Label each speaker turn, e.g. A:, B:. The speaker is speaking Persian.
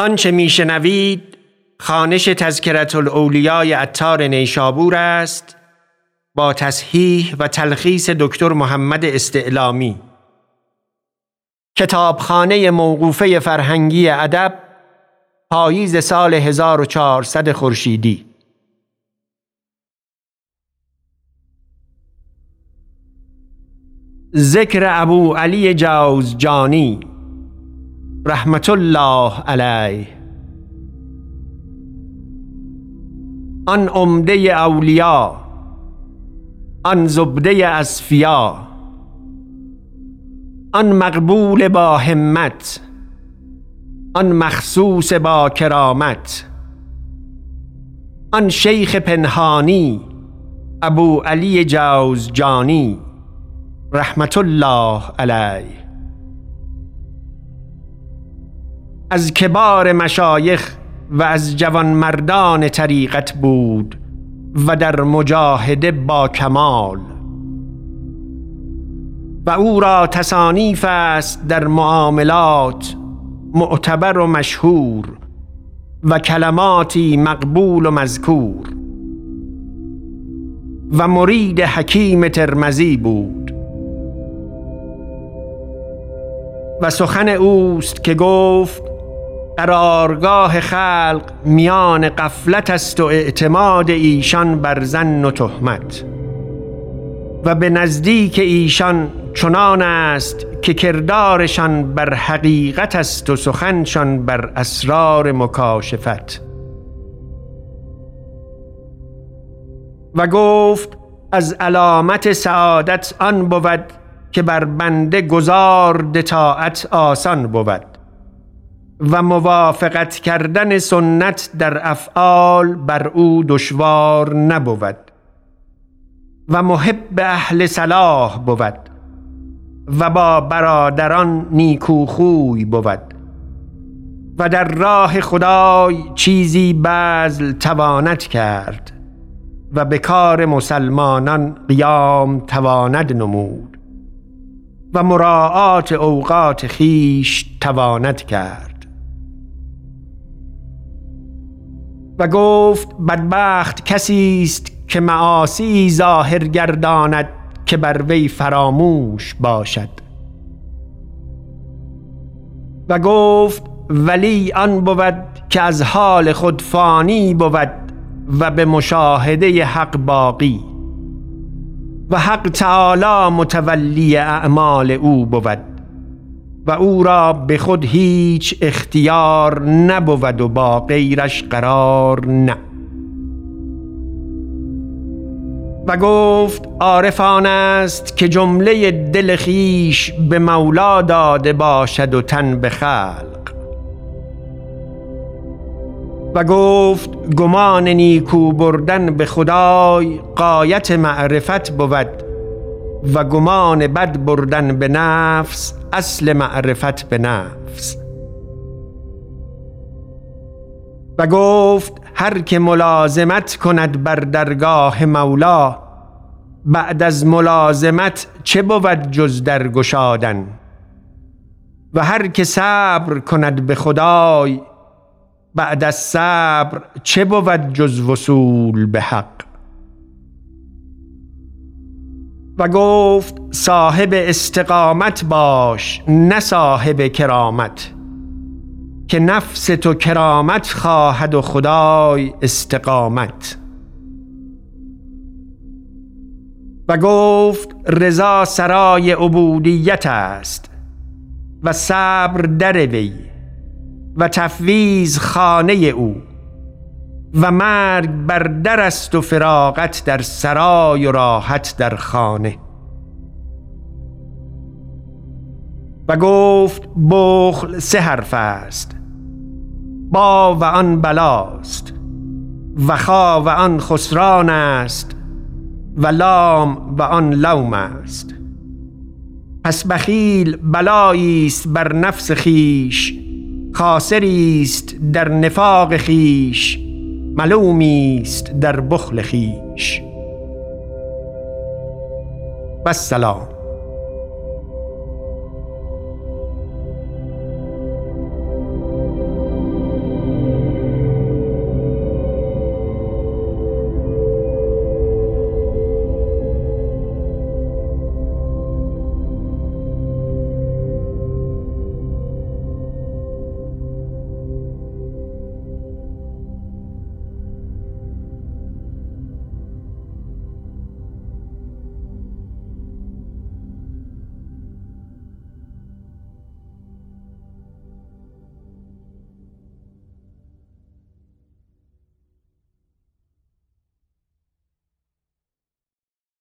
A: آنچه میشنوید خانش تذکرت الاولیای اتار نیشابور است با تصحیح و تلخیص دکتر محمد استعلامی. کتابخانه موقوفه فرهنگی ادب پاییز سال 1400 خورشیدی. ذکر ابو علی جوزجانی رحمت الله علیه. آن عمده اولیا آن زبده اصفیا آن مقبول با همت آن مخصوص با کرامت آن شیخ پنهانی ابو علی جوزجانی. رحمت الله علیه. از کبار مشایخ و از جوانمردان طریقت بود و در مجاهده با کمال. و او را تصانیف است در معاملات معتبر و مشهور و کلماتی مقبول و مذکور. و مرید حکیم ترمزی بود. و سخن اوست که گفت قرارگاه خلق میان قفلت است و اعتماد ایشان بر زن و تهمت. و به نزدیک ایشان چنان است که کردارشان بر حقیقت است و سخنشان بر اسرار مکاشفت. و گفت از علامت سعادت آن بود که بر بنده گذار دتاعت آسان بود. و موافقت کردن سنت در افعال بر او دشوار نبود و محب اهل صلاح بود و با برادران نیکوخوی بود و در راه خدای چیزی بذل تواند کرد و به کار مسلمانان قیام تواند نمود و مراعات اوقات خیش تواند کرد. و گفت بدبخت کسی است که معاصی ظاهر گرداند که بر وی فراموش باشد. و گفت ولی آن بود که از حال خود فانی بود و به مشاهده حق باقی و حق تعالی متولی اعمال او بود. و او را به خود هیچ اختیار نبود و با غیرش قرار نه. و گفت عارفان است که جمله دل خیش به مولا داده باشد و تن به خلق. و گفت گمان نیکو بردن به خدای قایت معرفت بود و گمان بد بردن به نفس اصل معرفت به نفس. و گفت هر که ملازمت کند بر درگاه مولا بعد از ملازمت چه بود جز در گشادن؟ و هر که صبر کند به خدای بعد از صبر چه بود جز وصول به حق؟ و گفت صاحب استقامت باش نه صاحب کرامت که نفس تو کرامت خواهد و خدای استقامت. و گفت رضا سرای عبودیت است و صبر در وی و تفویض خانه او. و مرگ بر در است و فراغت در سرای و راحت در خانه. و گفت بخل سه حرف است با و آن بلاست و خا و آن خسران است و لام و آن لوم است. پس بخیل بلایی است بر نفس خیش خاسری است در نفاق خیش. ملومی است در بخل خیش. و سلام